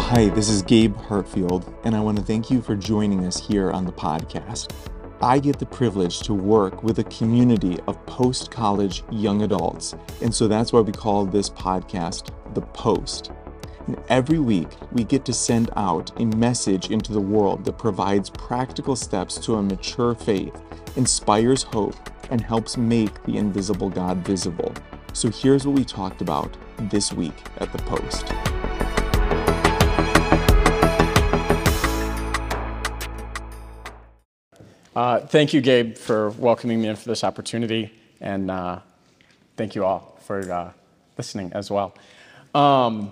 Hi, this is Gabe Hartfield, and I want to thank you for joining us here on the podcast. I get the privilege to work with a community of post college young adults, and so that's why we call this podcast The Post. And every week, we get to send out a message into the world that provides practical steps to a mature faith, inspires hope, and helps make the invisible God visible. So here's what we talked about this week at The Post. Uh, thank you, Gabe, for welcoming me in for this opportunity, and uh, thank you all for uh, listening as well. Um,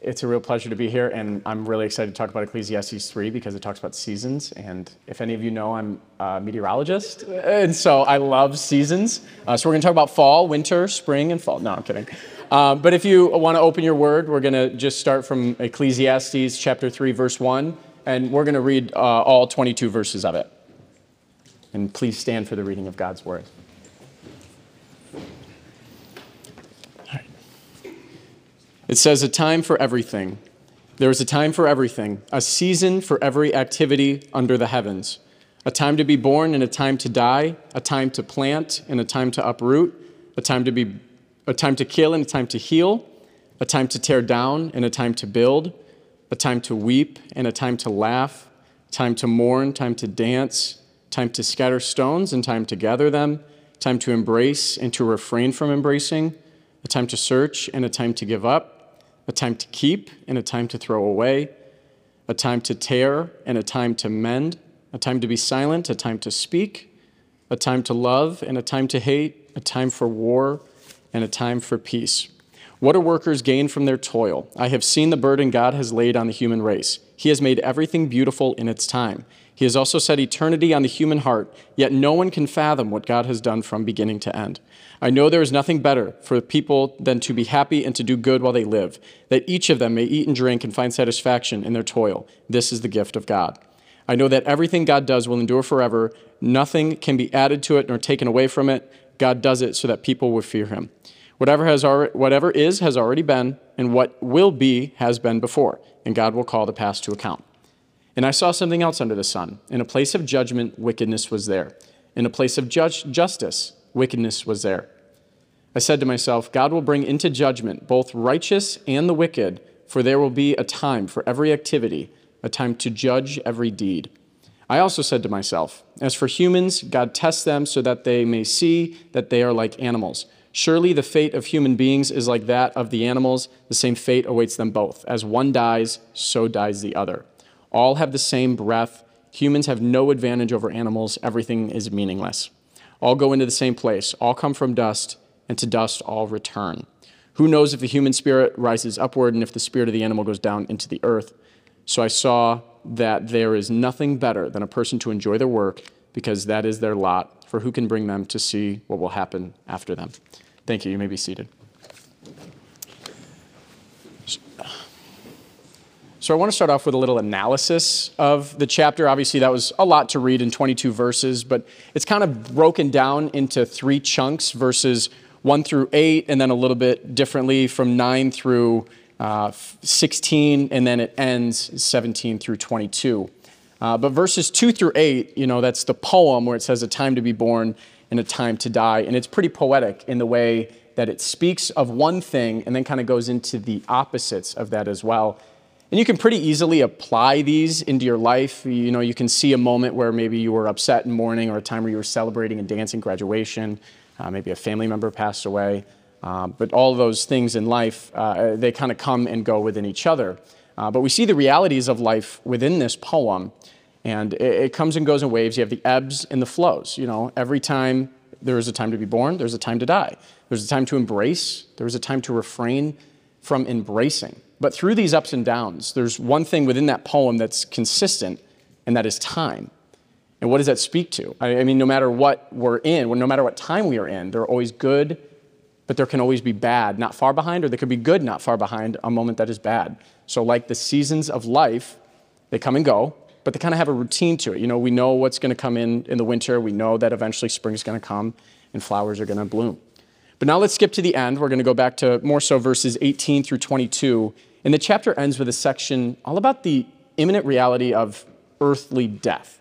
it's a real pleasure to be here, and I'm really excited to talk about Ecclesiastes 3 because it talks about seasons. And if any of you know, I'm a meteorologist, and so I love seasons. Uh, so we're going to talk about fall, winter, spring, and fall. No, I'm kidding. Uh, but if you want to open your word, we're going to just start from Ecclesiastes chapter 3, verse 1, and we're going to read uh, all 22 verses of it. And please stand for the reading of God's word. It says, A time for everything. There is a time for everything, a season for every activity under the heavens, a time to be born and a time to die, a time to plant and a time to uproot, a time to be a time to kill and a time to heal, a time to tear down and a time to build, a time to weep and a time to laugh, time to mourn, time to dance, time to scatter stones and time to gather them, time to embrace and to refrain from embracing, a time to search and a time to give up, a time to keep and a time to throw away, a time to tear and a time to mend, a time to be silent, a time to speak, a time to love and a time to hate, a time for war and a time for peace. What do workers gain from their toil? I have seen the burden God has laid on the human race. He has made everything beautiful in its time. He has also set eternity on the human heart, yet no one can fathom what God has done from beginning to end. I know there is nothing better for people than to be happy and to do good while they live, that each of them may eat and drink and find satisfaction in their toil. This is the gift of God. I know that everything God does will endure forever. Nothing can be added to it nor taken away from it. God does it so that people will fear him. Whatever, has whatever is has already been, and what will be has been before, and God will call the past to account. And I saw something else under the sun. In a place of judgment, wickedness was there. In a place of judge, justice, wickedness was there. I said to myself, God will bring into judgment both righteous and the wicked, for there will be a time for every activity, a time to judge every deed. I also said to myself, As for humans, God tests them so that they may see that they are like animals. Surely the fate of human beings is like that of the animals. The same fate awaits them both. As one dies, so dies the other. All have the same breath. Humans have no advantage over animals. Everything is meaningless. All go into the same place. All come from dust, and to dust all return. Who knows if the human spirit rises upward and if the spirit of the animal goes down into the earth? So I saw that there is nothing better than a person to enjoy their work because that is their lot, for who can bring them to see what will happen after them? Thank you. You may be seated. So I want to start off with a little analysis of the chapter. Obviously, that was a lot to read in 22 verses, but it's kind of broken down into three chunks verses 1 through 8, and then a little bit differently from 9 through uh, 16, and then it ends 17 through 22. Uh, but verses 2 through 8, you know, that's the poem where it says a time to be born and a time to die. And it's pretty poetic in the way that it speaks of one thing and then kind of goes into the opposites of that as well. And you can pretty easily apply these into your life. You know, you can see a moment where maybe you were upset in mourning or a time where you were celebrating and dancing graduation, uh, maybe a family member passed away. Uh, but all those things in life, uh, they kind of come and go within each other. Uh, but we see the realities of life within this poem, and it, it comes and goes in waves. You have the ebbs and the flows. You know, every time there is a time to be born, there's a time to die. There's a time to embrace, there's a time to refrain from embracing. But through these ups and downs, there's one thing within that poem that's consistent, and that is time. And what does that speak to? I mean, no matter what we're in, no matter what time we are in, there are always good, but there can always be bad not far behind, or there could be good not far behind a moment that is bad. So, like the seasons of life, they come and go, but they kind of have a routine to it. You know, we know what's going to come in in the winter, we know that eventually spring is going to come and flowers are going to bloom. But now let's skip to the end. We're going to go back to more so verses 18 through 22 And the chapter ends with a section all about the imminent reality of earthly death.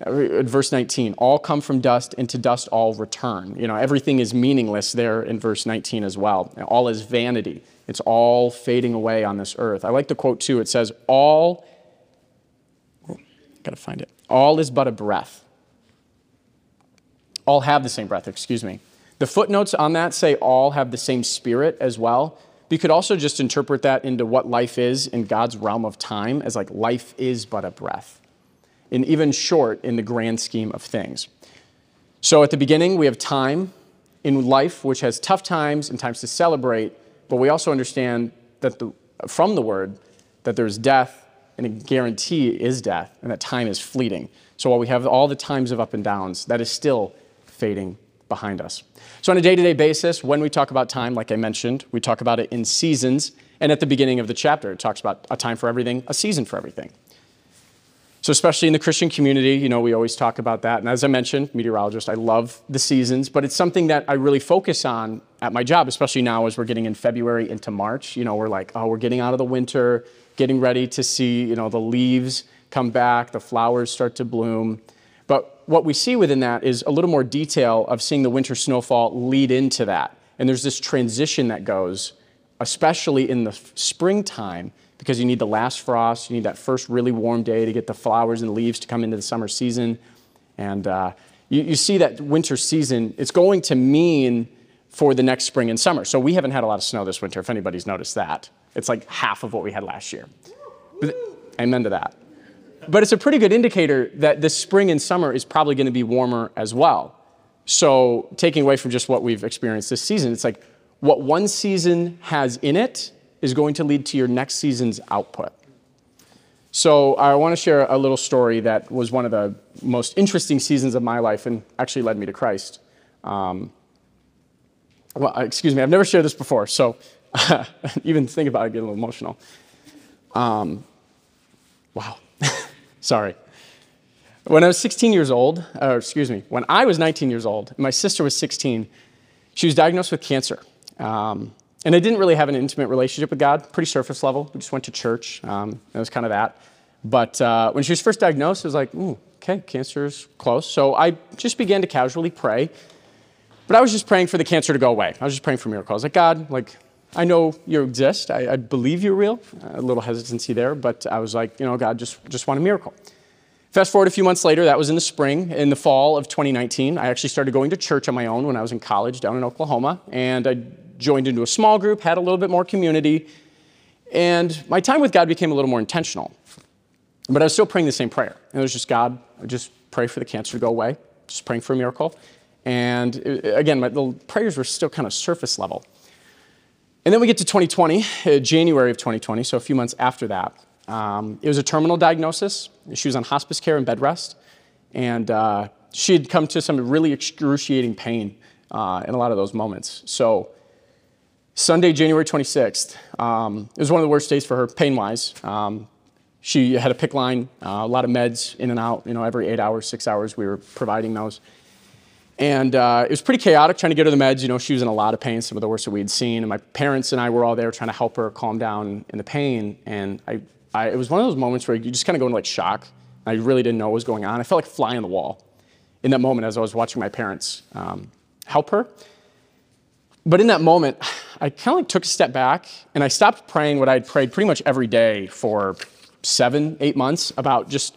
Uh, verse 19, all come from dust, and to dust all return. You know, everything is meaningless there in verse 19 as well. All is vanity. It's all fading away on this earth. I like the quote too. It says, All, gotta find it, all is but a breath. All have the same breath, excuse me. The footnotes on that say all have the same spirit as well. But you could also just interpret that into what life is in God's realm of time as like life is but a breath and even short in the grand scheme of things. So at the beginning, we have time in life, which has tough times and times to celebrate, but we also understand that the, from the word that there's death and a guarantee is death and that time is fleeting. So while we have all the times of up and downs, that is still fading behind us. So on a day-to-day basis, when we talk about time, like I mentioned, we talk about it in seasons. And at the beginning of the chapter, it talks about a time for everything, a season for everything. So, especially in the Christian community, you know, we always talk about that. And as I mentioned, meteorologist, I love the seasons, but it's something that I really focus on at my job, especially now as we're getting in February into March. You know, we're like, oh, we're getting out of the winter, getting ready to see, you know, the leaves come back, the flowers start to bloom. But what we see within that is a little more detail of seeing the winter snowfall lead into that. And there's this transition that goes, especially in the springtime because you need the last frost, you need that first really warm day to get the flowers and leaves to come into the summer season. And uh, you, you see that winter season, it's going to mean for the next spring and summer. So we haven't had a lot of snow this winter, if anybody's noticed that. It's like half of what we had last year. But, amen to that. But it's a pretty good indicator that this spring and summer is probably going to be warmer as well. So, taking away from just what we've experienced this season, it's like what one season has in it is going to lead to your next season's output. So I want to share a little story that was one of the most interesting seasons of my life and actually led me to Christ. Um, well, excuse me, I've never shared this before, so even think about it, get a little emotional. Um, wow, sorry. When I was 16 years old, or excuse me, when I was 19 years old, my sister was 16, she was diagnosed with cancer. Um, and I didn't really have an intimate relationship with God, pretty surface level. We just went to church. Um, it was kind of that. But uh, when she was first diagnosed, it was like, ooh, okay, cancer's close. So I just began to casually pray. But I was just praying for the cancer to go away. I was just praying for miracles. Like, God, like, I know you exist. I, I believe you're real. A little hesitancy there, but I was like, you know, God, just, just want a miracle. Fast forward a few months later, that was in the spring, in the fall of 2019. I actually started going to church on my own when I was in college down in Oklahoma. And I joined into a small group, had a little bit more community, and my time with God became a little more intentional. But I was still praying the same prayer. And it was just God, I just pray for the cancer to go away, just praying for a miracle. And uh, again, my, the prayers were still kind of surface level. And then we get to 2020, uh, January of 2020, so a few months after that. Um, it was a terminal diagnosis. She was on hospice care and bed rest. And uh, she had come to some really excruciating pain uh, in a lot of those moments. So Sunday, January 26th, um, it was one of the worst days for her pain wise. Um, she had a PICC line, uh, a lot of meds in and out, you know, every eight hours, six hours, we were providing those. And uh, it was pretty chaotic trying to get her the meds. You know, she was in a lot of pain, some of the worst that we had seen. And my parents and I were all there trying to help her calm down in the pain. And I, I, it was one of those moments where you just kind of go into like shock. I really didn't know what was going on. I felt like a fly on the wall in that moment as I was watching my parents um, help her. But in that moment, I kind of like took a step back and I stopped praying what I'd prayed pretty much every day for seven, eight months about just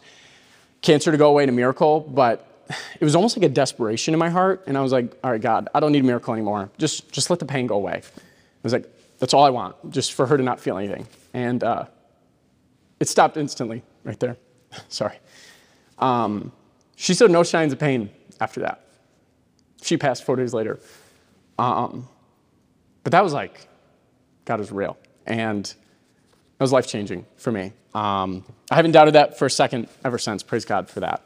cancer to go away in a miracle. But it was almost like a desperation in my heart. And I was like, all right, God, I don't need a miracle anymore. Just, just let the pain go away. I was like, that's all I want, just for her to not feel anything. And uh, it stopped instantly right there. Sorry. Um, she showed no signs of pain after that. She passed four days later. Um, but that was like, God is real. And it was life changing for me. Um, I haven't doubted that for a second ever since. Praise God for that.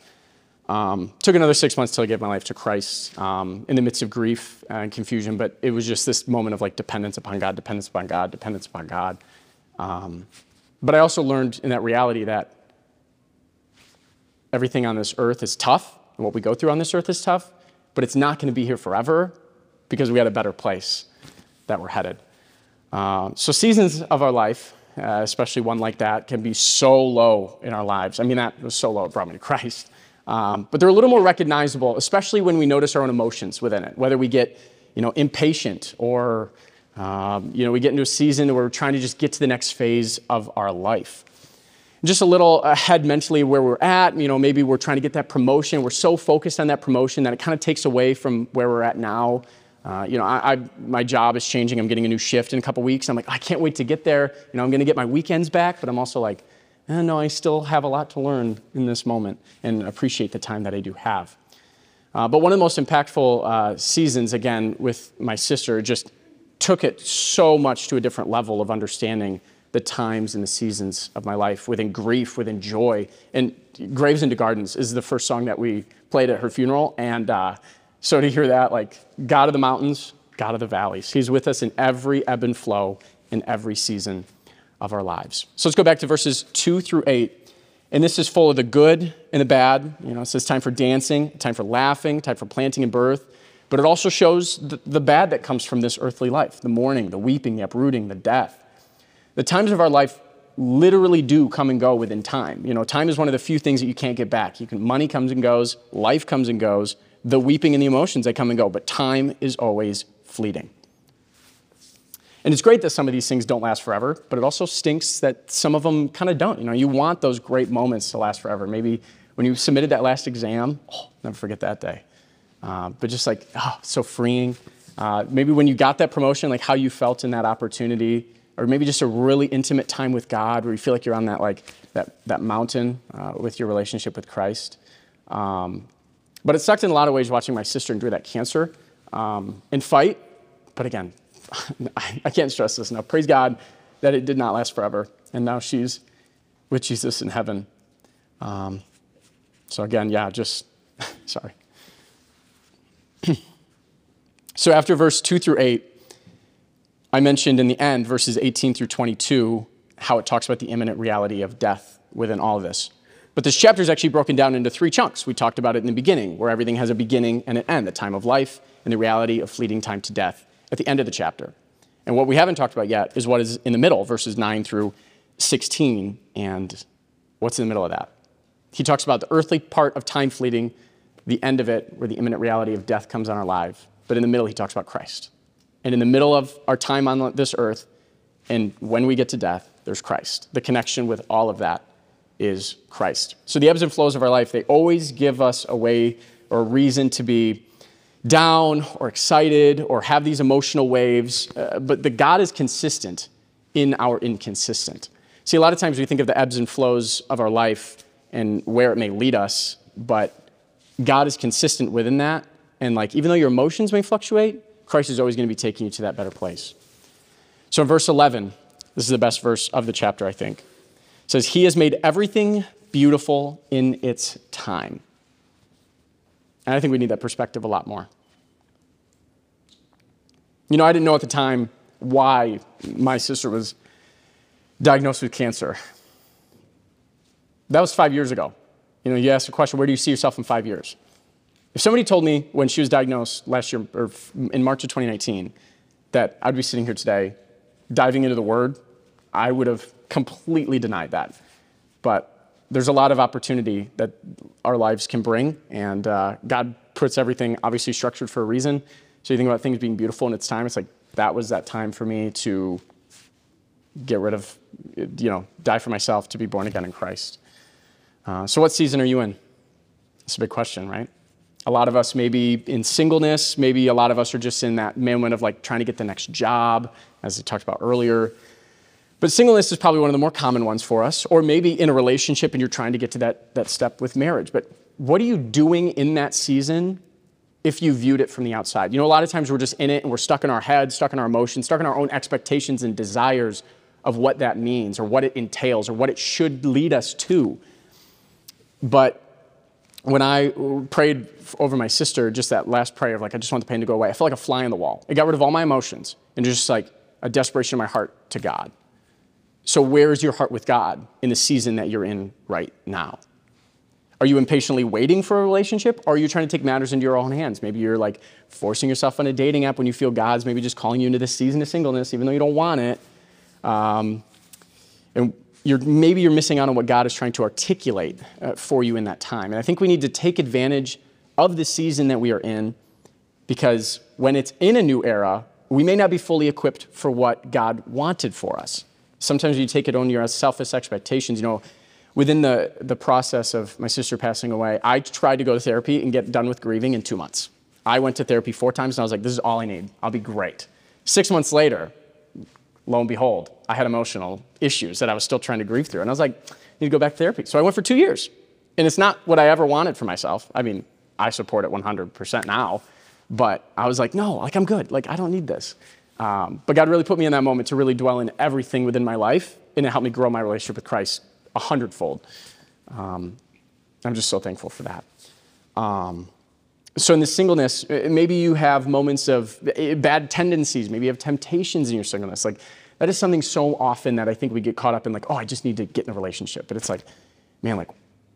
Um, took another six months till I gave my life to Christ um, in the midst of grief and confusion, but it was just this moment of like dependence upon God, dependence upon God, dependence upon God. Um, but I also learned in that reality that everything on this earth is tough, and what we go through on this earth is tough, but it's not going to be here forever because we had a better place that we're headed. Uh, so, seasons of our life, uh, especially one like that, can be so low in our lives. I mean, that was so low, it brought me to Christ. Um, but they're a little more recognizable, especially when we notice our own emotions within it, whether we get, you know, impatient or, um, you know, we get into a season where we're trying to just get to the next phase of our life. Just a little ahead mentally where we're at, you know, maybe we're trying to get that promotion. We're so focused on that promotion that it kind of takes away from where we're at now. Uh, you know, I, I, my job is changing. I'm getting a new shift in a couple weeks. I'm like, I can't wait to get there. You know, I'm going to get my weekends back, but I'm also like, eh, no, I still have a lot to learn in this moment and appreciate the time that I do have. Uh, but one of the most impactful uh, seasons, again, with my sister, just took it so much to a different level of understanding the times and the seasons of my life within grief, within joy. And Graves into Gardens is the first song that we played at her funeral. And uh, so to hear that, like, God of the mountains, God of the valleys, He's with us in every ebb and flow, in every season of our lives. So let's go back to verses 2 through 8. And this is full of the good and the bad. You know, it says time for dancing, time for laughing, time for planting and birth. But it also shows the, the bad that comes from this earthly life the mourning, the weeping, the uprooting, the death. The times of our life literally do come and go within time. You know, time is one of the few things that you can't get back. You can money comes and goes, life comes and goes, the weeping and the emotions they come and go, but time is always fleeting. And it's great that some of these things don't last forever, but it also stinks that some of them kind of don't. You know, you want those great moments to last forever. Maybe when you submitted that last exam, oh, never forget that day. Uh, but just like, oh, so freeing. Uh, maybe when you got that promotion, like how you felt in that opportunity, or maybe just a really intimate time with God where you feel like you're on that like that, that mountain uh, with your relationship with Christ. Um, but it sucked in a lot of ways watching my sister endure that cancer um, and fight. But again, I can't stress this enough. Praise God that it did not last forever. And now she's with Jesus in heaven. Um, so, again, yeah, just sorry. so, after verse 2 through 8, I mentioned in the end, verses 18 through 22, how it talks about the imminent reality of death within all of this. But this chapter is actually broken down into three chunks. We talked about it in the beginning, where everything has a beginning and an end the time of life and the reality of fleeting time to death at the end of the chapter. And what we haven't talked about yet is what is in the middle, verses 9 through 16, and what's in the middle of that. He talks about the earthly part of time fleeting, the end of it, where the imminent reality of death comes on our life. But in the middle, he talks about Christ. And in the middle of our time on this earth, and when we get to death, there's Christ. The connection with all of that is Christ. So the ebbs and flows of our life, they always give us a way or a reason to be down or excited or have these emotional waves, uh, but the God is consistent in our inconsistent. See, a lot of times we think of the ebbs and flows of our life and where it may lead us, but God is consistent within that. And like, even though your emotions may fluctuate, Christ is always going to be taking you to that better place. So in verse 11, this is the best verse of the chapter, I think. It says, He has made everything beautiful in its time. And I think we need that perspective a lot more. You know, I didn't know at the time why my sister was diagnosed with cancer. That was five years ago. You know, you ask a question, where do you see yourself in five years? If somebody told me when she was diagnosed last year, or in March of 2019, that I'd be sitting here today diving into the Word, I would have completely denied that. But there's a lot of opportunity that our lives can bring, and uh, God puts everything obviously structured for a reason. So you think about things being beautiful in its time. It's like that was that time for me to get rid of, you know, die for myself to be born again in Christ. Uh, so what season are you in? It's a big question, right? A lot of us may be in singleness. Maybe a lot of us are just in that moment of like trying to get the next job, as we talked about earlier. But singleness is probably one of the more common ones for us, or maybe in a relationship and you're trying to get to that, that step with marriage. But what are you doing in that season if you viewed it from the outside? You know, a lot of times we're just in it and we're stuck in our heads, stuck in our emotions, stuck in our own expectations and desires of what that means or what it entails or what it should lead us to. But when I prayed over my sister, just that last prayer of like, I just want the pain to go away, I felt like a fly on the wall. It got rid of all my emotions and just like a desperation in my heart to God. So, where is your heart with God in the season that you're in right now? Are you impatiently waiting for a relationship or are you trying to take matters into your own hands? Maybe you're like forcing yourself on a dating app when you feel God's maybe just calling you into this season of singleness, even though you don't want it. Um, And you're, maybe you're missing out on what God is trying to articulate uh, for you in that time. And I think we need to take advantage of the season that we are in because when it's in a new era, we may not be fully equipped for what God wanted for us. Sometimes you take it on your selfish expectations. You know, within the, the process of my sister passing away, I tried to go to therapy and get done with grieving in two months. I went to therapy four times and I was like, this is all I need. I'll be great. Six months later, lo and behold, I had emotional issues that I was still trying to grieve through. And I was like, I need to go back to therapy. So I went for two years. And it's not what I ever wanted for myself. I mean, I support it 100% now. But I was like, no, like I'm good. Like I don't need this. Um, but God really put me in that moment to really dwell in everything within my life, and it helped me grow my relationship with Christ a hundredfold. Um, I'm just so thankful for that. Um, so in the singleness, uh, maybe you have moments of uh, bad tendencies. Maybe you have temptations in your singleness. Like that is something so often that I think we get caught up in. Like, oh, I just need to get in a relationship. But it's like, man, like,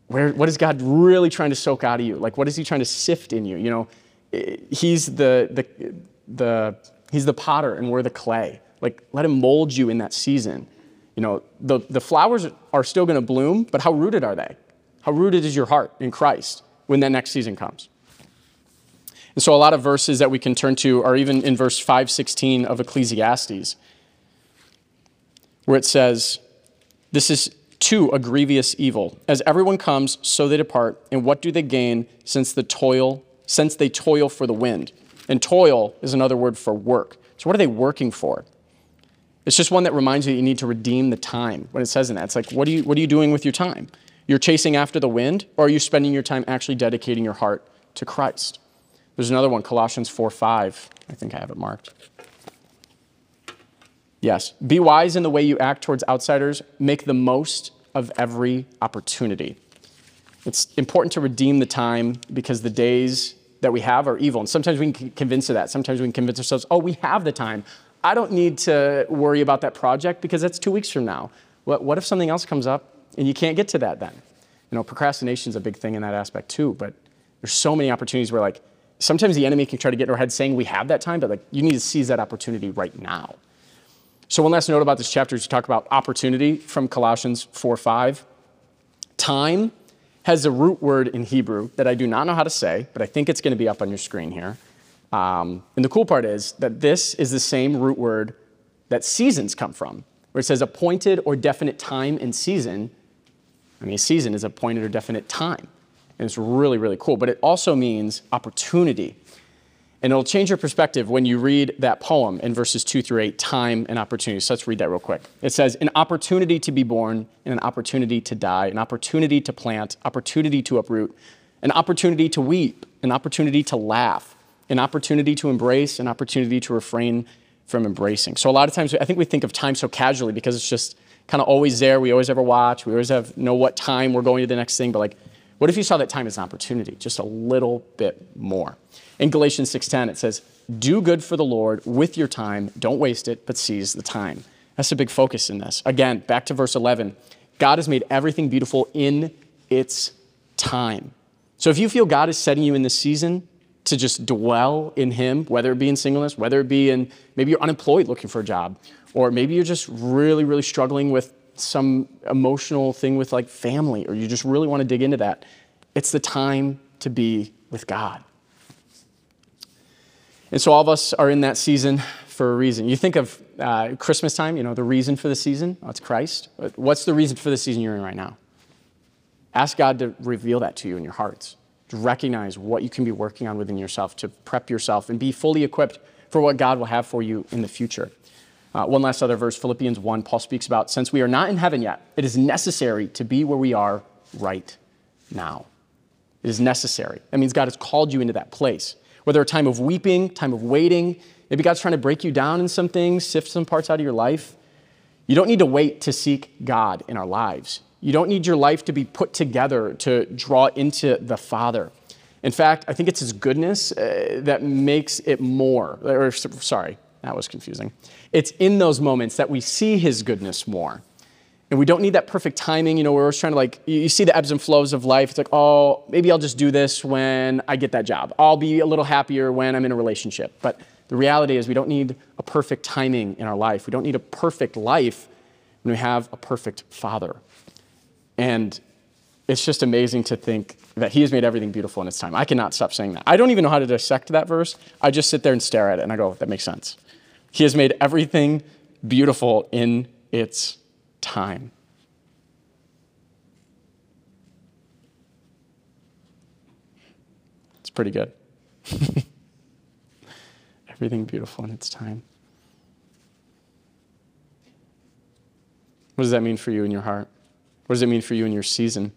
where? What is God really trying to soak out of you? Like, what is He trying to sift in you? You know, he's the, the, the, he's the potter and we're the clay. Like, let him mold you in that season. You know, the, the flowers are still going to bloom, but how rooted are they? How rooted is your heart in Christ when that next season comes? And so a lot of verses that we can turn to are even in verse 516 of Ecclesiastes, where it says, This is too a grievous evil. As everyone comes, so they depart. And what do they gain since the toil since they toil for the wind. And toil is another word for work. So, what are they working for? It's just one that reminds you that you need to redeem the time when it says in that. It's like, what are you, what are you doing with your time? You're chasing after the wind, or are you spending your time actually dedicating your heart to Christ? There's another one, Colossians 4 5. I think I have it marked. Yes. Be wise in the way you act towards outsiders. Make the most of every opportunity. It's important to redeem the time because the days that we have are evil. And sometimes we can convince of that. Sometimes we can convince ourselves, oh, we have the time. I don't need to worry about that project because that's two weeks from now. What, what if something else comes up and you can't get to that then? You know, procrastination is a big thing in that aspect too, but there's so many opportunities where like sometimes the enemy can try to get in our head saying we have that time, but like you need to seize that opportunity right now. So one last note about this chapter is to talk about opportunity from Colossians 4 5. Time has a root word in Hebrew that I do not know how to say, but I think it's going to be up on your screen here. Um, and the cool part is that this is the same root word that seasons come from, where it says appointed or definite time and season. I mean, season is appointed or definite time. And it's really, really cool. But it also means opportunity. And it'll change your perspective when you read that poem in verses two through eight, time and opportunity. So let's read that real quick. It says, An opportunity to be born, and an opportunity to die, an opportunity to plant, opportunity to uproot, an opportunity to weep, an opportunity to laugh, an opportunity to embrace, an opportunity to refrain from embracing. So a lot of times I think we think of time so casually because it's just kind of always there. We always ever watch. We always have know what time we're going to the next thing. But like, what if you saw that time as an opportunity, just a little bit more? In Galatians 6:10 it says, "Do good for the Lord with your time, don't waste it, but seize the time." That's a big focus in this. Again, back to verse 11. God has made everything beautiful in its time. So if you feel God is setting you in this season to just dwell in Him, whether it be in singleness, whether it be in maybe you're unemployed looking for a job, or maybe you're just really, really struggling with some emotional thing with like family, or you just really want to dig into that, it's the time to be with God. And so all of us are in that season for a reason. You think of uh, Christmas time, you know, the reason for the season, oh, it's Christ. What's the reason for the season you're in right now? Ask God to reveal that to you in your hearts, to recognize what you can be working on within yourself, to prep yourself and be fully equipped for what God will have for you in the future. Uh, one last other verse, Philippians 1, Paul speaks about since we are not in heaven yet, it is necessary to be where we are right now. It is necessary. That means God has called you into that place whether a time of weeping, time of waiting. Maybe God's trying to break you down in some things, sift some parts out of your life. You don't need to wait to seek God in our lives. You don't need your life to be put together to draw into the Father. In fact, I think it's His goodness uh, that makes it more. Or, sorry, that was confusing. It's in those moments that we see His goodness more. And we don't need that perfect timing. You know, we're always trying to like, you see the ebbs and flows of life. It's like, oh, maybe I'll just do this when I get that job. I'll be a little happier when I'm in a relationship. But the reality is, we don't need a perfect timing in our life. We don't need a perfect life. when we have a perfect Father. And it's just amazing to think that He has made everything beautiful in its time. I cannot stop saying that. I don't even know how to dissect that verse. I just sit there and stare at it and I go, that makes sense. He has made everything beautiful in its time. It's pretty good. everything beautiful in its time. What does that mean for you in your heart? What does it mean for you in your season?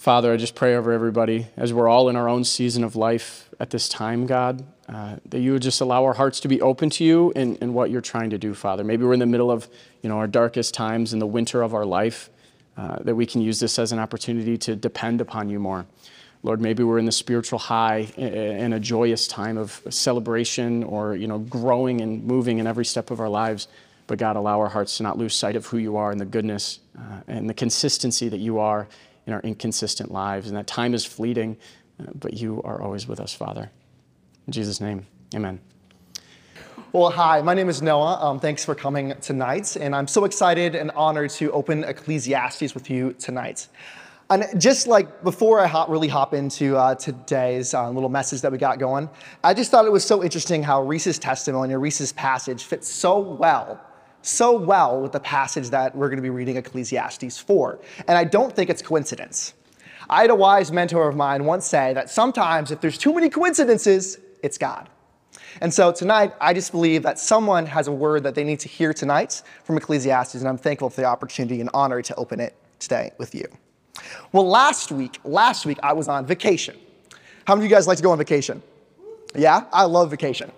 Father, I just pray over everybody as we're all in our own season of life at this time, God, uh, that you would just allow our hearts to be open to you and, and what you're trying to do, Father. Maybe we're in the middle of you know, our darkest times in the winter of our life, uh, that we can use this as an opportunity to depend upon you more. Lord, maybe we're in the spiritual high and a joyous time of celebration or you know, growing and moving in every step of our lives. But God, allow our hearts to not lose sight of who you are and the goodness uh, and the consistency that you are in our inconsistent lives. And that time is fleeting, uh, but you are always with us, Father. In Jesus' name, amen. Well, hi, my name is Noah. Um, thanks for coming tonight. And I'm so excited and honored to open Ecclesiastes with you tonight. And just like before I hop, really hop into uh, today's uh, little message that we got going, I just thought it was so interesting how Reece's testimony or Reece's passage fits so well, so well with the passage that we're going to be reading Ecclesiastes 4. And I don't think it's coincidence. I had a wise mentor of mine once say that sometimes if there's too many coincidences, it's God. And so tonight, I just believe that someone has a word that they need to hear tonight from Ecclesiastes, and I'm thankful for the opportunity and honor to open it today with you. Well, last week, last week I was on vacation. How many of you guys like to go on vacation? Yeah, I love vacation.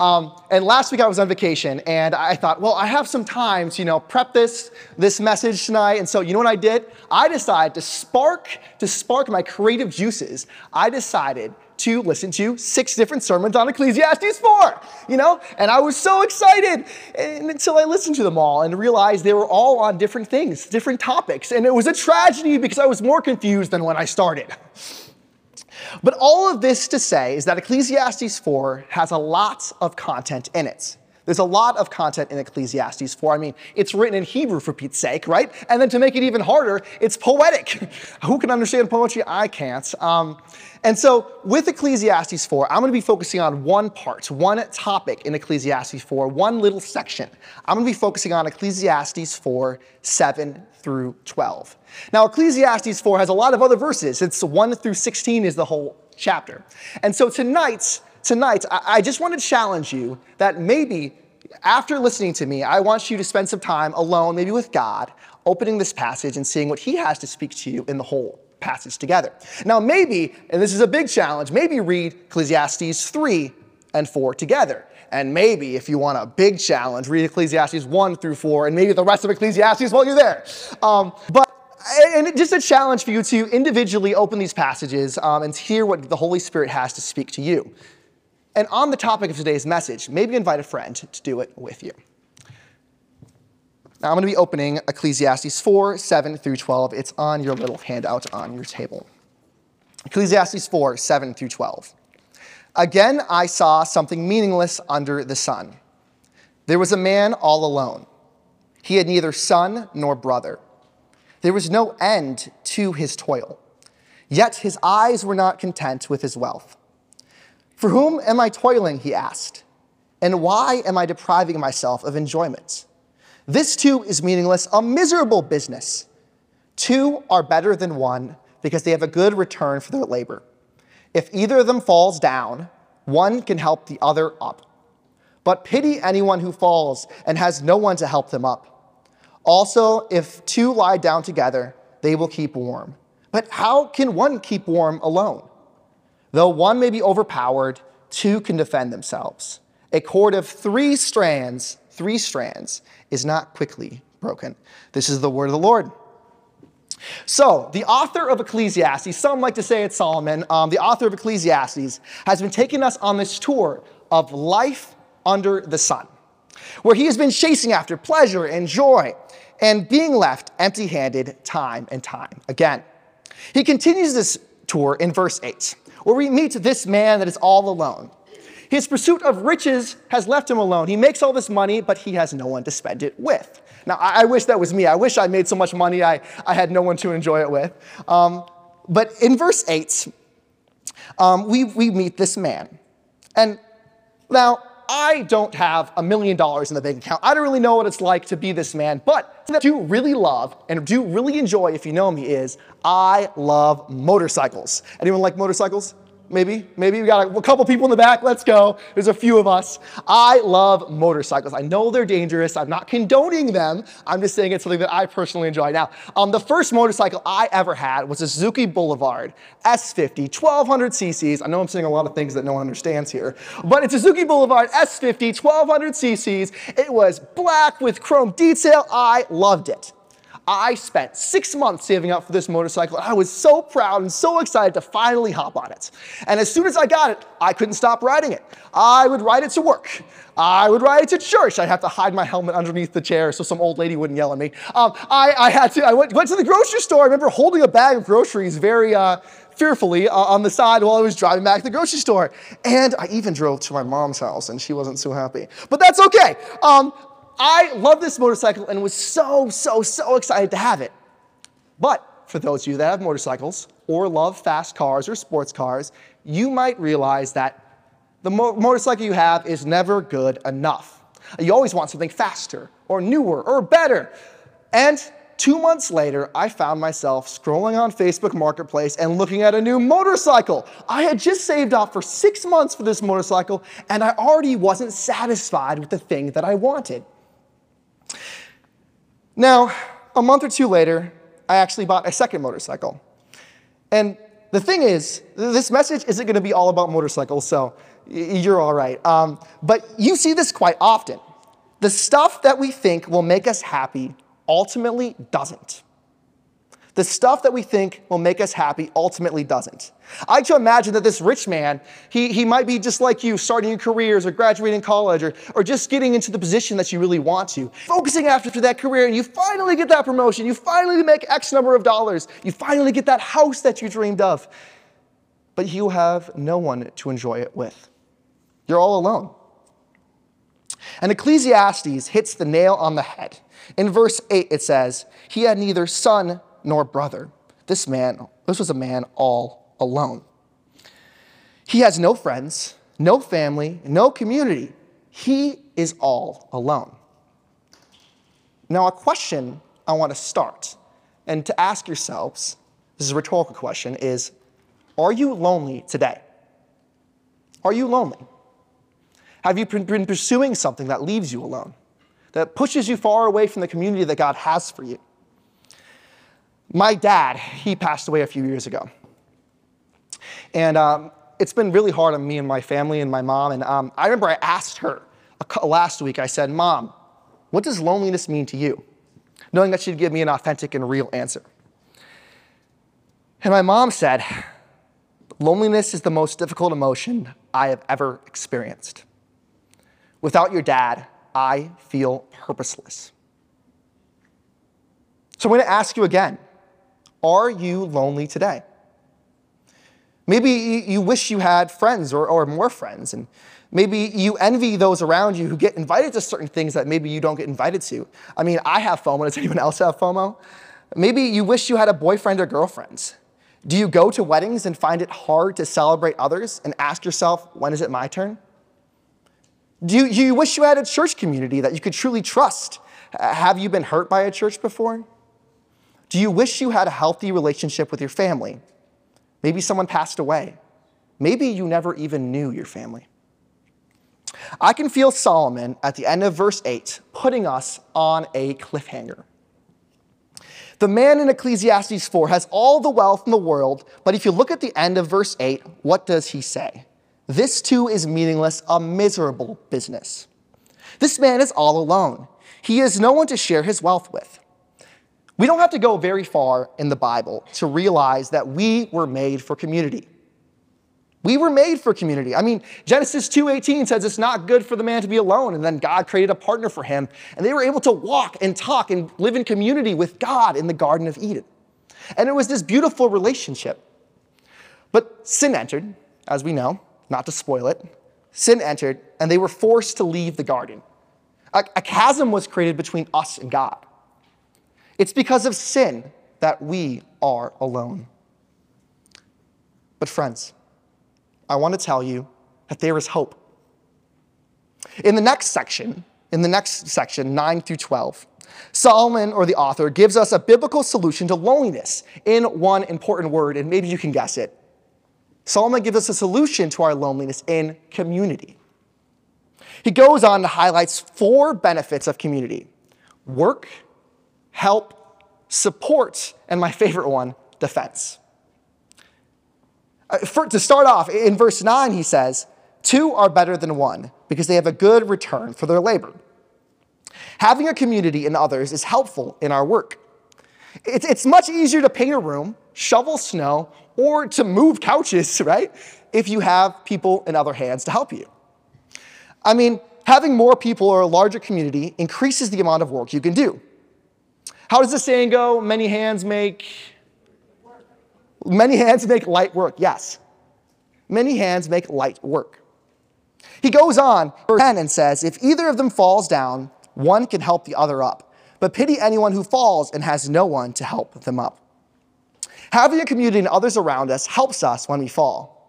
Um, and last week I was on vacation, and I thought, well, I have some time to, you know, prep this this message tonight. And so, you know what I did? I decided to spark to spark my creative juices. I decided to listen to six different sermons on Ecclesiastes 4, you know? And I was so excited until I listened to them all and realized they were all on different things, different topics. And it was a tragedy because I was more confused than when I started. But all of this to say is that Ecclesiastes 4 has a lot of content in it. There's a lot of content in Ecclesiastes 4. I mean, it's written in Hebrew for Pete's sake, right? And then to make it even harder, it's poetic. Who can understand poetry? I can't. Um, and so with Ecclesiastes 4, I'm going to be focusing on one part, one topic in Ecclesiastes 4, one little section. I'm going to be focusing on Ecclesiastes 4, 7 through 12. Now, Ecclesiastes 4 has a lot of other verses. It's 1 through 16 is the whole chapter. And so tonight, tonight, I just want to challenge you that maybe after listening to me, I want you to spend some time alone, maybe with God, opening this passage and seeing what He has to speak to you in the whole passage together. Now, maybe, and this is a big challenge, maybe read Ecclesiastes 3 and 4 together. And maybe, if you want a big challenge, read Ecclesiastes 1 through 4 and maybe the rest of Ecclesiastes while you're there. Um, but and just a challenge for you to individually open these passages um, and hear what the Holy Spirit has to speak to you. And on the topic of today's message, maybe invite a friend to do it with you. Now I'm going to be opening Ecclesiastes 4, 7 through 12. It's on your little handout on your table. Ecclesiastes 4, 7 through 12. Again, I saw something meaningless under the sun. There was a man all alone. He had neither son nor brother. There was no end to his toil. Yet his eyes were not content with his wealth. For whom am I toiling? He asked. And why am I depriving myself of enjoyment? This too is meaningless, a miserable business. Two are better than one because they have a good return for their labor. If either of them falls down, one can help the other up. But pity anyone who falls and has no one to help them up. Also, if two lie down together, they will keep warm. But how can one keep warm alone? Though one may be overpowered, two can defend themselves. A cord of three strands, three strands, is not quickly broken. This is the word of the Lord. So, the author of Ecclesiastes, some like to say it's Solomon, um, the author of Ecclesiastes, has been taking us on this tour of life under the sun, where he has been chasing after pleasure and joy and being left empty handed time and time again. He continues this tour in verse 8, where we meet this man that is all alone. His pursuit of riches has left him alone. He makes all this money, but he has no one to spend it with. Now, I, I wish that was me. I wish I made so much money I, I had no one to enjoy it with. Um, but in verse 8, um, we, we meet this man. And now, I don't have a million dollars in the bank account. I don't really know what it's like to be this man, but what I do really love and do really enjoy, if you know me, is I love motorcycles. Anyone like motorcycles? Maybe, maybe we got a, couple people in the back. Let's go. There's a few of us. I love motorcycles. I know they're dangerous. I'm not condoning them. I'm just saying it's something that I personally enjoy. Now, um, the first motorcycle I ever had was a Suzuki Boulevard S50, 1200 cc's. I know I'm saying a lot of things that no one understands here, but it's a Suzuki Boulevard S50, 1200 cc's. It was black with chrome detail. I loved it. I spent six months saving up for this motorcycle. I was so proud and so excited to finally hop on it. And as soon as I got it, I couldn't stop riding it. I would ride it to work. I would ride it to church. I'd have to hide my helmet underneath the chair so some old lady wouldn't yell at me. Um, I, I, had to, I went, went, to the grocery store. I remember holding a bag of groceries very uh, fearfully uh, on the side while I was driving back to the grocery store. And I even drove to my mom's house and she wasn't so happy. But that's okay. Um, I love this motorcycle and was so, so, so excited to have it. But for those of you that have motorcycles or love fast cars or sports cars, you might realize that the mo motorcycle you have is never good enough. You always want something faster or newer or better. And two months later, I found myself scrolling on Facebook Marketplace and looking at a new motorcycle. I had just saved up for six months for this motorcycle, and I already wasn't satisfied with the thing that I wanted. Now, a month or two later, I actually bought a second motorcycle. And the thing is, this message isn't going to be all about motorcycles, so you're all right. Um, but you see this quite often. The stuff that we think will make us happy ultimately doesn't. The stuff that we think will make us happy ultimately doesn't. I like to imagine that this rich man, he, he might be just like you, starting your careers or graduating college or, or just getting into the position that you really want to, focusing after that career, and you finally get that promotion, you finally make X number of dollars, you finally get that house that you dreamed of, but you have no one to enjoy it with. You're all alone. And Ecclesiastes hits the nail on the head. In verse 8, it says, He had neither son nor brother. This man, this was a man all alone. He has no friends, no family, no community. He is all alone. Now, a question I want to start and to ask yourselves this is a rhetorical question is Are you lonely today? Are you lonely? Have you been pursuing something that leaves you alone, that pushes you far away from the community that God has for you? My dad, he passed away a few years ago. And um, it's been really hard on me and my family and my mom. And um, I remember I asked her last week, I said, Mom, what does loneliness mean to you? Knowing that she'd give me an authentic and real answer. And my mom said, Loneliness is the most difficult emotion I have ever experienced. Without your dad, I feel purposeless. So I'm going to ask you again are you lonely today? Maybe you wish you had friends or, or more friends, and maybe you envy those around you who get invited to certain things that maybe you don't get invited to. I mean, I have FOMO. Does anyone else have FOMO? Maybe you wish you had a boyfriend or girlfriend. Do you go to weddings and find it hard to celebrate others and ask yourself, when is it my turn? Do you, you wish you had a church community that you could truly trust? Have you been hurt by a church before? Do you wish you had a healthy relationship with your family? Maybe someone passed away. Maybe you never even knew your family. I can feel Solomon at the end of verse 8 putting us on a cliffhanger. The man in Ecclesiastes 4 has all the wealth in the world, but if you look at the end of verse 8, what does he say? This too is meaningless, a miserable business. This man is all alone. He has no one to share his wealth with. We don't have to go very far in the Bible to realize that we were made for community. We were made for community. I mean, Genesis 2:18 says it's not good for the man to be alone, and then God created a partner for him, and they were able to walk and talk and live in community with God in the Garden of Eden. And it was this beautiful relationship. But sin entered, as we know, not to spoil it, sin entered, and they were forced to leave the garden. A, a chasm was created between us and God. It's because of sin that we are alone. But, friends, I want to tell you that there is hope. In the next section, in the next section, 9 through 12, Solomon, or the author, gives us a biblical solution to loneliness in one important word, and maybe you can guess it. Solomon gives us a solution to our loneliness in community. He goes on to highlight four benefits of community work, help, support, and my favorite one, defense. Uh, for, to start off, in verse 9, he says, Two are better than one because they have a good return for their labor. Having a community in others is helpful in our work. It's, it's much easier to paint a room, shovel snow, or to move couches, right? If you have people in other hands to help you. I mean, having more people or a larger community increases the amount of work you can do. How does the saying go? Many hands make many hands make light work. Yes. Many hands make light work. He goes on, verse 10, and says, If either of them falls down, one can help the other up. But pity anyone who falls and has no one to help them up. Having a community and others around us helps us when we fall.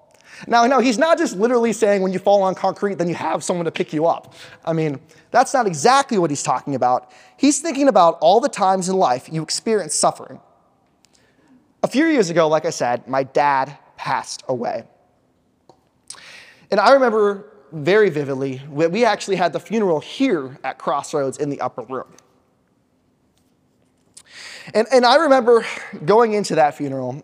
Now, no, he's not just literally saying when you fall on concrete, then you have someone to pick you up. I mean, that's not exactly what he's talking about. He's thinking about all the times in life you experience suffering. A few years ago, like I said, my dad passed away. And I remember very vividly, we actually had the funeral here at Crossroads in the upper room. And, and I remember going into that funeral,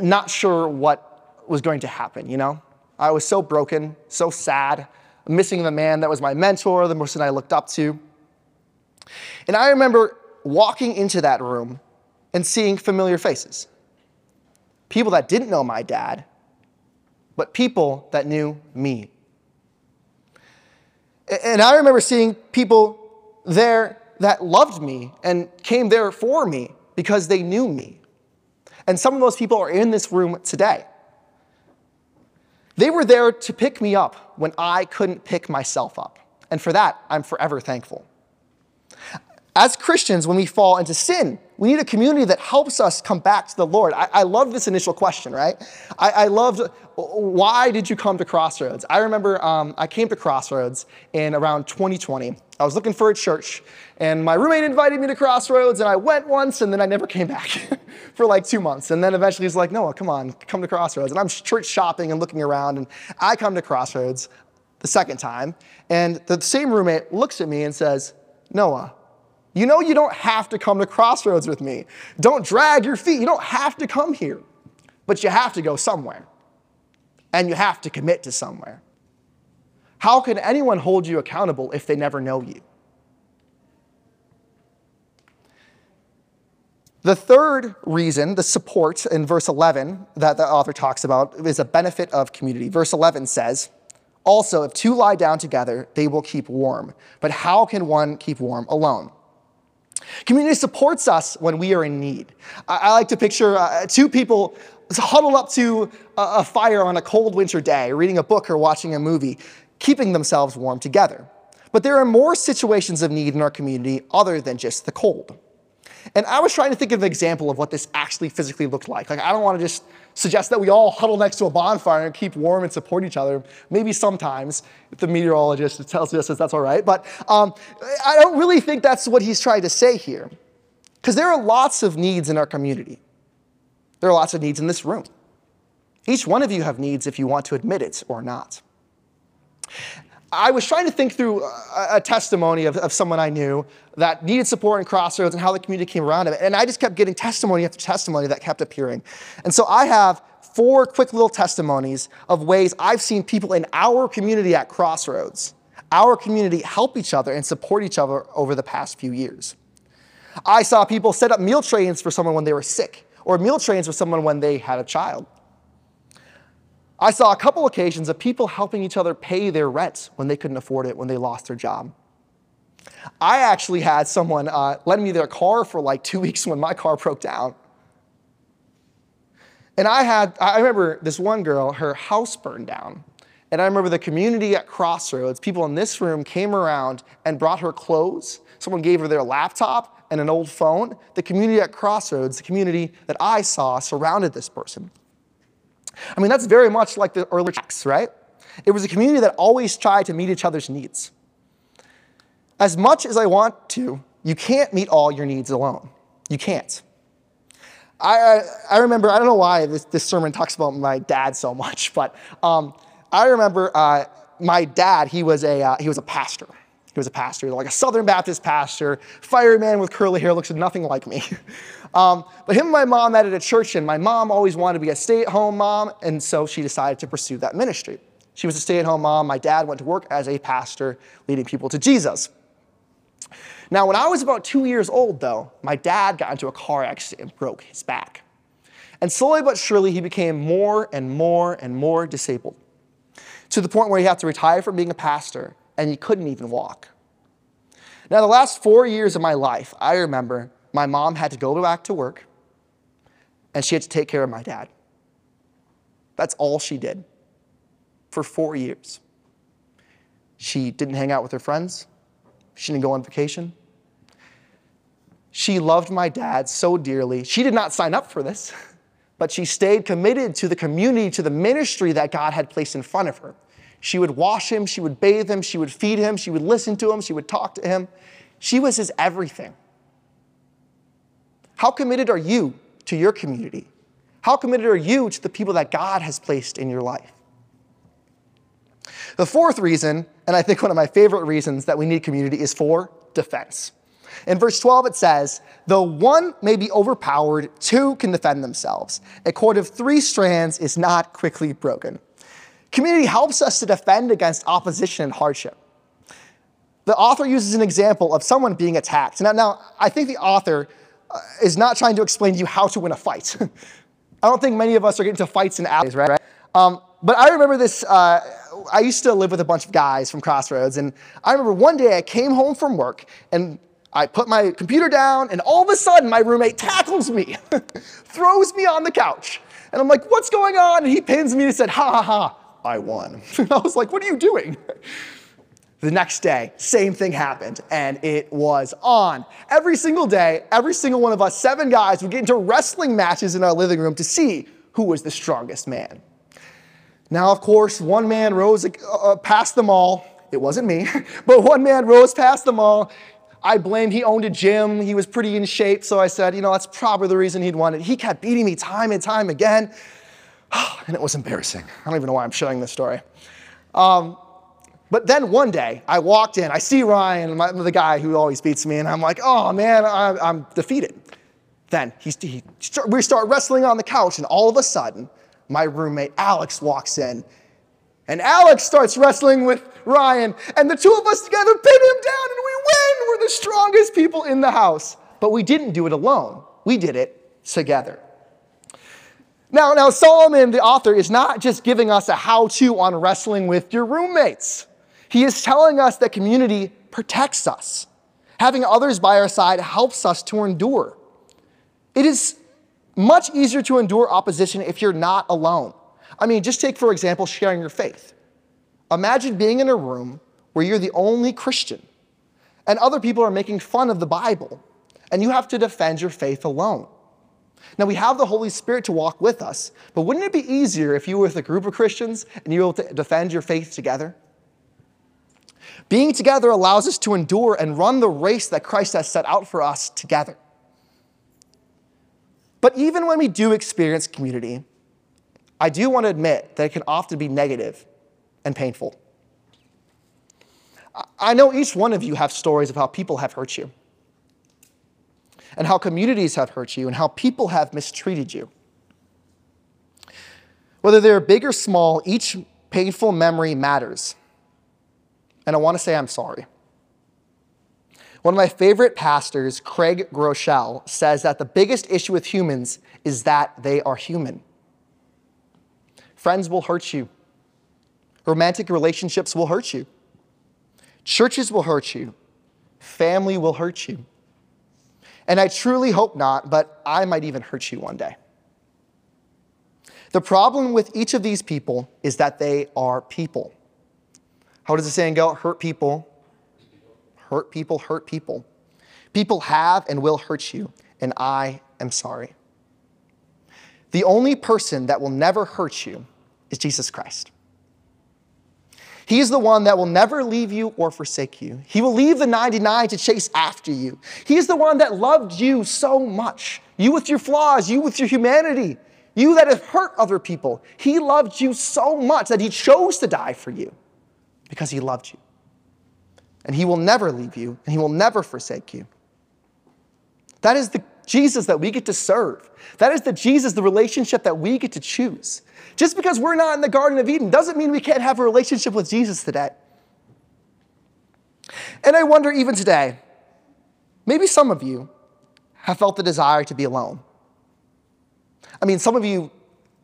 not sure what was going to happen, you know? I was so broken, so sad, missing the man that was my mentor, the person I looked up to. And I remember walking into that room and seeing familiar faces. People that didn't know my dad, but people that knew me. And I remember seeing people there that loved me and came there for me because they knew me. And some of those people are in this room today. They were there to pick me up when I couldn't pick myself up. And for that, I'm forever thankful. As Christians, when we fall into sin, we need a community that helps us come back to the Lord. I, I love this initial question, right? I, I, loved, why did you come to Crossroads? I remember um, I came to Crossroads in around 2020. I was looking for a church, and my roommate invited me to Crossroads, and I went once, and then I never came back for like two months. And then eventually he's like, Noah, come on, come to Crossroads. And I'm church shopping and looking around, and I come to Crossroads the second time, and the same roommate looks at me and says, Noah, you know you don't have to come to Crossroads with me. Don't drag your feet. You don't have to come here. But you have to go somewhere. And you have to commit to somewhere. How can anyone hold you accountable if they never know you? The third reason, the support in verse 11 that the author talks about, is a benefit of community. Verse 11 says, Also, if two lie down together, they will keep warm. But how can one keep warm alone? Community supports us when we are in need. I, I like to picture uh, two people huddled up to a, a fire on a cold winter day, reading a book or watching a movie, keeping themselves warm together. But there are more situations of need in our community other than just the cold. And I was trying to think of an example of what this actually physically looked like. Like, I don't want to just suggest that we all huddle next to a bonfire and keep warm and support each other. Maybe sometimes, if the meteorologist tells us that's all right. But um, I don't really think that's what he's trying to say here. Because there are lots of needs in our community. There are lots of needs in this room. Each one of you have needs if you want to admit it or not. I was trying to think through a, a testimony of, of, someone I knew that needed support in Crossroads and how the community came around it. And I just kept getting testimony after testimony that kept appearing. And so I have four quick little testimonies of ways I've seen people in our community at Crossroads, our community help each other and support each other over the past few years. I saw people set up meal trains for someone when they were sick, or meal trains for someone when they had a child. I saw a couple occasions of people helping each other pay their rent when they couldn't afford it when they lost their job. I actually had someone uh, lend me their car for like two weeks when my car broke down. And I had, I remember this one girl, her house burned down. And I remember the community at Crossroads, people in this room came around and brought her clothes. Someone gave her their laptop and an old phone. The community at Crossroads, the community that I saw, surrounded this person. I mean, that's very much like the early church, right? It was a community that always tried to meet each other's needs. As much as I want to, you can't meet all your needs alone. You can't. I, I, I remember, I don't know why this, this sermon talks about my dad so much, but um, I remember uh, my dad, he was, a, uh, he was a pastor. Was a pastor, like a Southern Baptist pastor, fireman with curly hair, looks nothing like me. um, but him and my mom met at a church, and my mom always wanted to be a stay at home mom, and so she decided to pursue that ministry. She was a stay at home mom. My dad went to work as a pastor, leading people to Jesus. Now, when I was about two years old, though, my dad got into a car accident and broke his back. And slowly but surely, he became more and more and more disabled to the point where he had to retire from being a pastor and he couldn't even walk. Now, the last four years of my life, I remember my mom had to go back to work and she had to take care of my dad. That's all she did for four years. She didn't hang out with her friends. She didn't go on vacation. She loved my dad so dearly. She did not sign up for this, but she stayed committed to the community, to the ministry that God had placed in front of her. She would wash him, she would bathe him, she would feed him, she would listen to him, she would talk to him. She was his everything. How committed are you to your community? How committed are you to the people that God has placed in your life? The fourth reason, and I think one of my favorite reasons that we need community, is for defense. In verse 12, it says, Though one may be overpowered, two can defend themselves. A cord of three strands is not quickly broken. Community helps us to defend against opposition and hardship. The author uses an example of someone being attacked. Now, now I think the author uh, is not trying to explain to you how to win a fight. I don't think many of us are getting to fights in alleys, right? Um, but I remember this. Uh, I used to live with a bunch of guys from Crossroads, and I remember one day I came home from work and I put my computer down, and all of a sudden my roommate tackles me, throws me on the couch. And I'm like, what's going on? And he pins me and said, ha ha ha, I won. I was like, what are you doing? The next day, same thing happened, and it was on. Every single day, every single one of us, seven guys, would get into wrestling matches in our living room to see who was the strongest man. Now, of course, one man rose uh, past them all. It wasn't me, but one man rose past them all. I blamed he owned a gym. He was pretty in shape, so I said, you know, that's probably the reason he'd won it. He kept beating me time and time again. and it was embarrassing. I don't even know why I'm sharing this story. Um, but then one day, I walked in, I see Ryan, my, the guy who always beats me, and I'm like, oh man, I, am defeated. Then he, he, we start wrestling on the couch, and all of a sudden, my roommate Alex walks in, and Alex starts wrestling with Ryan, and the two of us together pin him down, and we win. We're the strongest people in the house. But we didn't do it alone, we did it together. Now, now Solomon, the author, is not just giving us a how to on wrestling with your roommates. He is telling us that community protects us. Having others by our side helps us to endure. It is much easier to endure opposition if you're not alone. I mean, just take, for example, sharing your faith. Imagine being in a room where you're the only Christian and other people are making fun of the Bible and you have to defend your faith alone. Now, we have the Holy Spirit to walk with us, but wouldn't it be easier if you were with a group of Christians and you were able to defend your faith together? Being together allows us to endure and run the race that Christ has set out for us together. But even when we do experience community, I do want to admit that it can often be negative and painful. I know each one of you have stories of how people have hurt you, and how communities have hurt you, and how people have mistreated you. Whether they're big or small, each painful memory matters. And I want to say I'm sorry. One of my favorite pastors, Craig Groeschel, says that the biggest issue with humans is that they are human. Friends will hurt you. Romantic relationships will hurt you. Churches will hurt you. Family will hurt you. And I truly hope not, but I might even hurt you one day. The problem with each of these people is that they are people. How does the saying go? Hurt people, hurt people, hurt people. People have and will hurt you, and I am sorry. The only person that will never hurt you is Jesus Christ. He's the one that will never leave you or forsake you. He will leave the 99 to chase after you. He's the one that loved you so much. You with your flaws, you with your humanity, you that have hurt other people. He loved you so much that he chose to die for you because he loved you. And he will never leave you and he will never forsake you. That is the Jesus that we get to serve. That is the Jesus, the relationship that we get to choose. Just because we're not in the Garden of Eden doesn't mean we can't have a relationship with Jesus today. And I wonder, even today, maybe some of you have felt the desire to be alone. I mean, some of you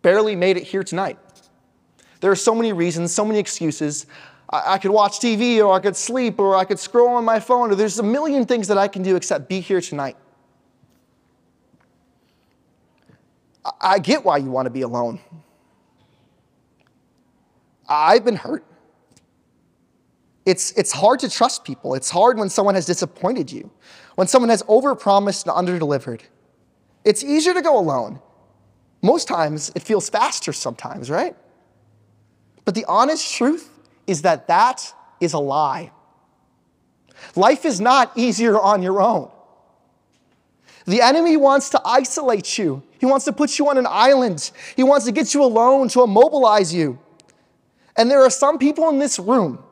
barely made it here tonight. There are so many reasons, so many excuses. I, I could watch TV, or I could sleep, or I could scroll on my phone, or there's a million things that I can do except be here tonight. I, I get why you want to be alone. I've been hurt. It's, it's hard to trust people. It's hard when someone has disappointed you, when someone has overpromised and underdelivered. It's easier to go alone. Most times, it feels faster sometimes, right? But the honest truth is that that is a lie. Life is not easier on your own. The enemy wants to isolate you. He wants to put you on an island. He wants to get you alone to immobilize you. And there are some people in this room,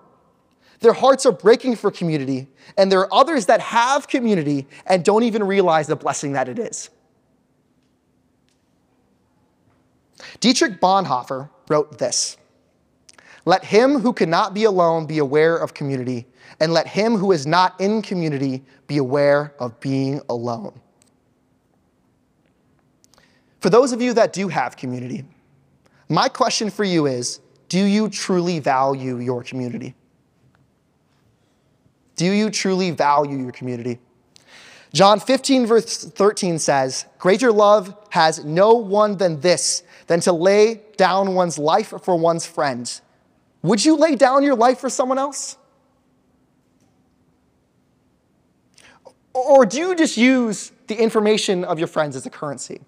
their hearts are breaking for community, and there are others that have community and don't even realize the blessing that it is. Dietrich Bonhoeffer wrote this Let him who cannot be alone be aware of community, and let him who is not in community be aware of being alone. For those of you that do have community, my question for you is do you truly value your community? Do you truly value your community? John 15, verse 13 says, Greater love has no one than this, than to lay down one's life for one's friends. Would you lay down your life for someone else? Or do you just use the information of your friends as a currency?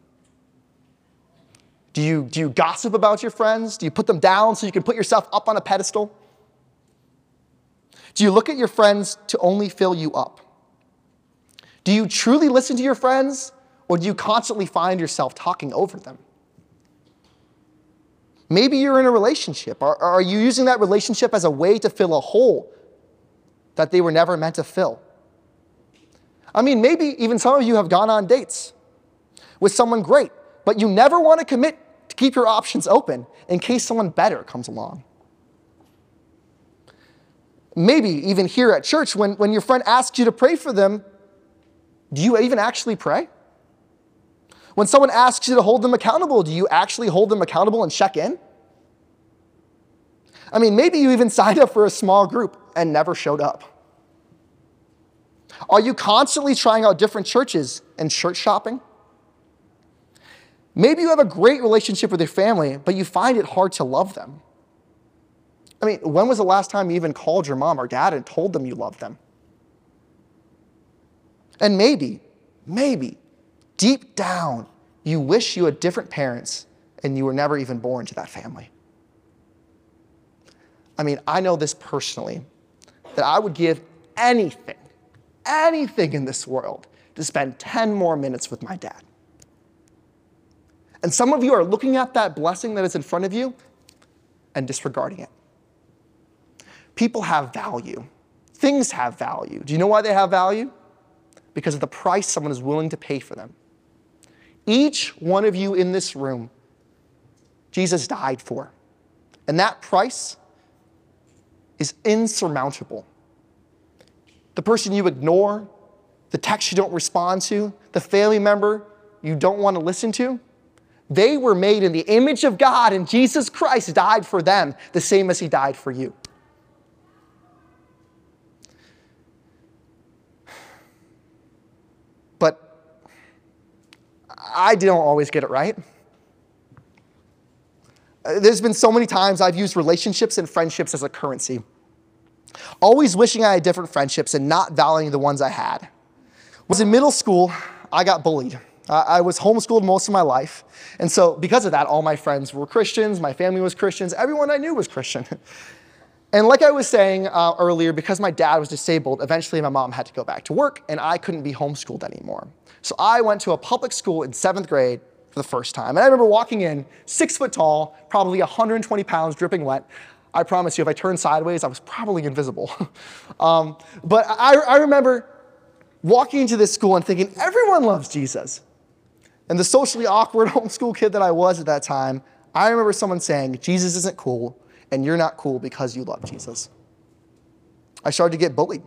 Do you, do you gossip about your friends? Do you put them down so you can put yourself up on a pedestal? Do you look at your friends to only fill you up? Do you truly listen to your friends, or do you constantly find yourself talking over them? Maybe you're in a relationship. Are, are you using that relationship as a way to fill a hole that they were never meant to fill? I mean, maybe even some of you have gone on dates with someone great, but you never want to commit to keep your options open in case someone better comes along. Maybe even here at church, when, when your friend asks you to pray for them, do you even actually pray? When someone asks you to hold them accountable, do you actually hold them accountable and check in? I mean, maybe you even signed up for a small group and never showed up. Are you constantly trying out different churches and church shopping? Maybe you have a great relationship with your family, but you find it hard to love them. I mean, when was the last time you even called your mom or dad and told them you loved them? And maybe, maybe, deep down, you wish you had different parents and you were never even born to that family. I mean, I know this personally that I would give anything, anything in this world to spend 10 more minutes with my dad. And some of you are looking at that blessing that is in front of you and disregarding it. People have value. Things have value. Do you know why they have value? Because of the price someone is willing to pay for them. Each one of you in this room, Jesus died for. And that price is insurmountable. The person you ignore, the text you don't respond to, the family member you don't want to listen to, they were made in the image of God, and Jesus Christ died for them the same as he died for you. But I don't always get it right. Uh, There's been so many times I've used relationships and friendships as a currency, always wishing I had different friendships and not valuing the ones I had. Was in middle school, I got bullied. I was homeschooled most of my life. And so, because of that, all my friends were Christians, my family was Christians, everyone I knew was Christian. And like I was saying uh, earlier, because my dad was disabled, eventually my mom had to go back to work and I couldn't be homeschooled anymore. So I went to a public school in seventh grade for the first time. And I remember walking in, six foot tall, probably 120 pounds, dripping wet. I promise you, if I turned sideways, I was probably invisible. um, but I, I remember walking into this school and thinking, everyone loves Jesus. And the socially awkward homeschool kid that I was at that time, I remember someone saying, Jesus isn't cool, and you're not cool because you love Jesus. I started to get bullied.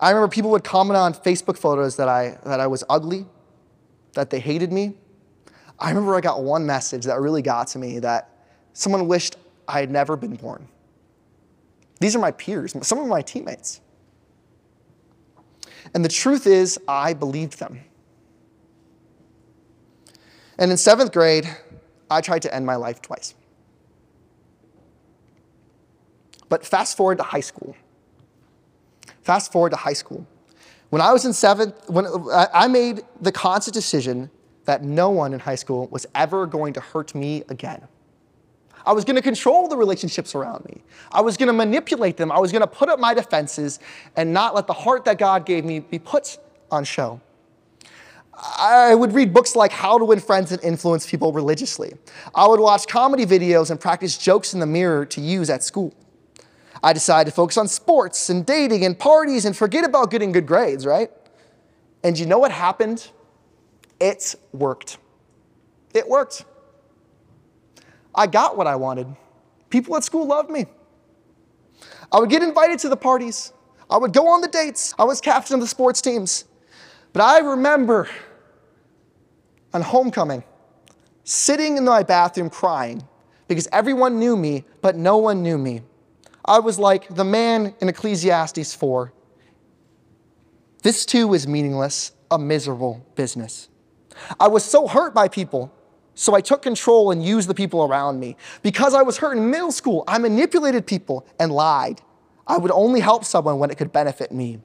I remember people would comment on Facebook photos that I, that I was ugly, that they hated me. I remember I got one message that really got to me that someone wished I had never been born. These are my peers, some of my teammates. And the truth is, I believed them. And in seventh grade, I tried to end my life twice. But fast forward to high school. Fast forward to high school. When I was in seventh, when I made the conscious decision that no one in high school was ever going to hurt me again. I was going to control the relationships around me. I was going to manipulate them. I was going to put up my defenses and not let the heart that God gave me be put on show. I would read books like How to Win Friends and Influence People Religiously. I would watch comedy videos and practice jokes in the mirror to use at school. I decided to focus on sports and dating and parties and forget about getting good grades, right? And you know what happened? It worked. It worked. I got what I wanted. People at school loved me. I would get invited to the parties. I would go on the dates. I was captain of the sports teams. But I remember on homecoming sitting in my bathroom crying because everyone knew me, but no one knew me. I was like the man in Ecclesiastes 4. This too is meaningless, a miserable business. I was so hurt by people, so I took control and used the people around me. Because I was hurt in middle school, I manipulated people and lied. I would only help someone when it could benefit me.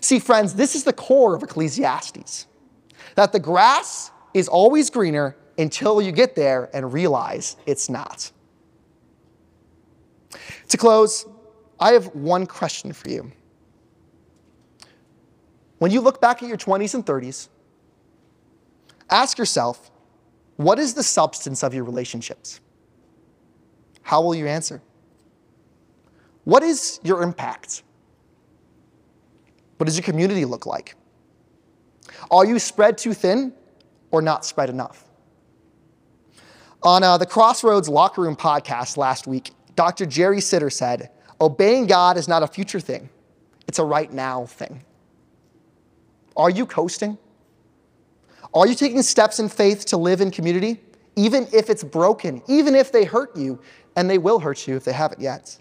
See, friends, this is the core of Ecclesiastes that the grass is always greener until you get there and realize it's not. To close, I have one question for you. When you look back at your 20s and 30s, ask yourself what is the substance of your relationships? How will you answer? What is your impact? What does your community look like? Are you spread too thin or not spread enough? On uh, the Crossroads Locker Room podcast last week, Dr. Jerry Sittser said, Obeying God is not a future thing, it's a right now thing. Are you coasting? Are you taking steps in faith to live in community, even if it's broken, even if they hurt you, and they will hurt you if they haven't yet?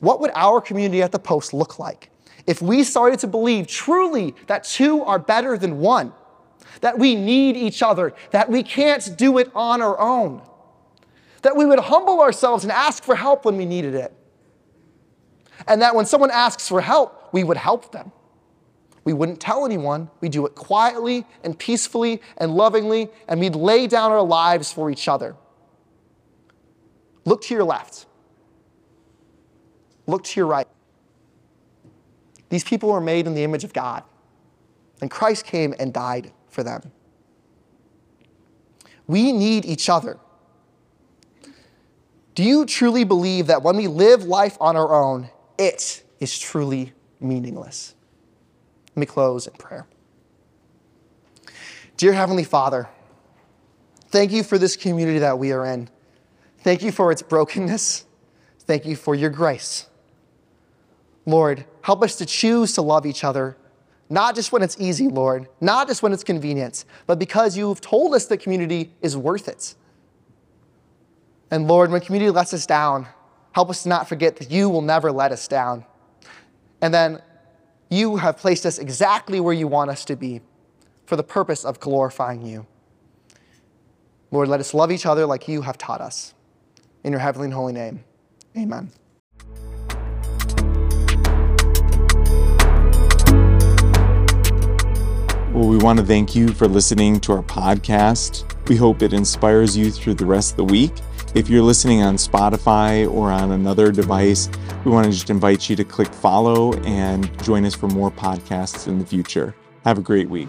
What would our community at the post look like if we started to believe truly that two are better than one, that we need each other, that we can't do it on our own, that we would humble ourselves and ask for help when we needed it, and that when someone asks for help, we would help them? We wouldn't tell anyone. We do it quietly and peacefully and lovingly, and we'd lay down our lives for each other. Look to your left. Look to your right. These people were made in the image of God, and Christ came and died for them. We need each other. Do you truly believe that when we live life on our own, it is truly meaningless? Let me close in prayer. Dear Heavenly Father, thank you for this community that we are in. Thank you for its brokenness. Thank you for your grace. Lord, help us to choose to love each other, not just when it's easy, Lord, not just when it's convenient, but because you've told us that community is worth it. And Lord, when community lets us down, help us to not forget that you will never let us down. And then you have placed us exactly where you want us to be for the purpose of glorifying you. Lord, let us love each other like you have taught us. In your heavenly and holy name, amen. Well, we want to thank you for listening to our podcast. We hope it inspires you through the rest of the week. If you're listening on Spotify or on another device, we want to just invite you to click follow and join us for more podcasts in the future. Have a great week.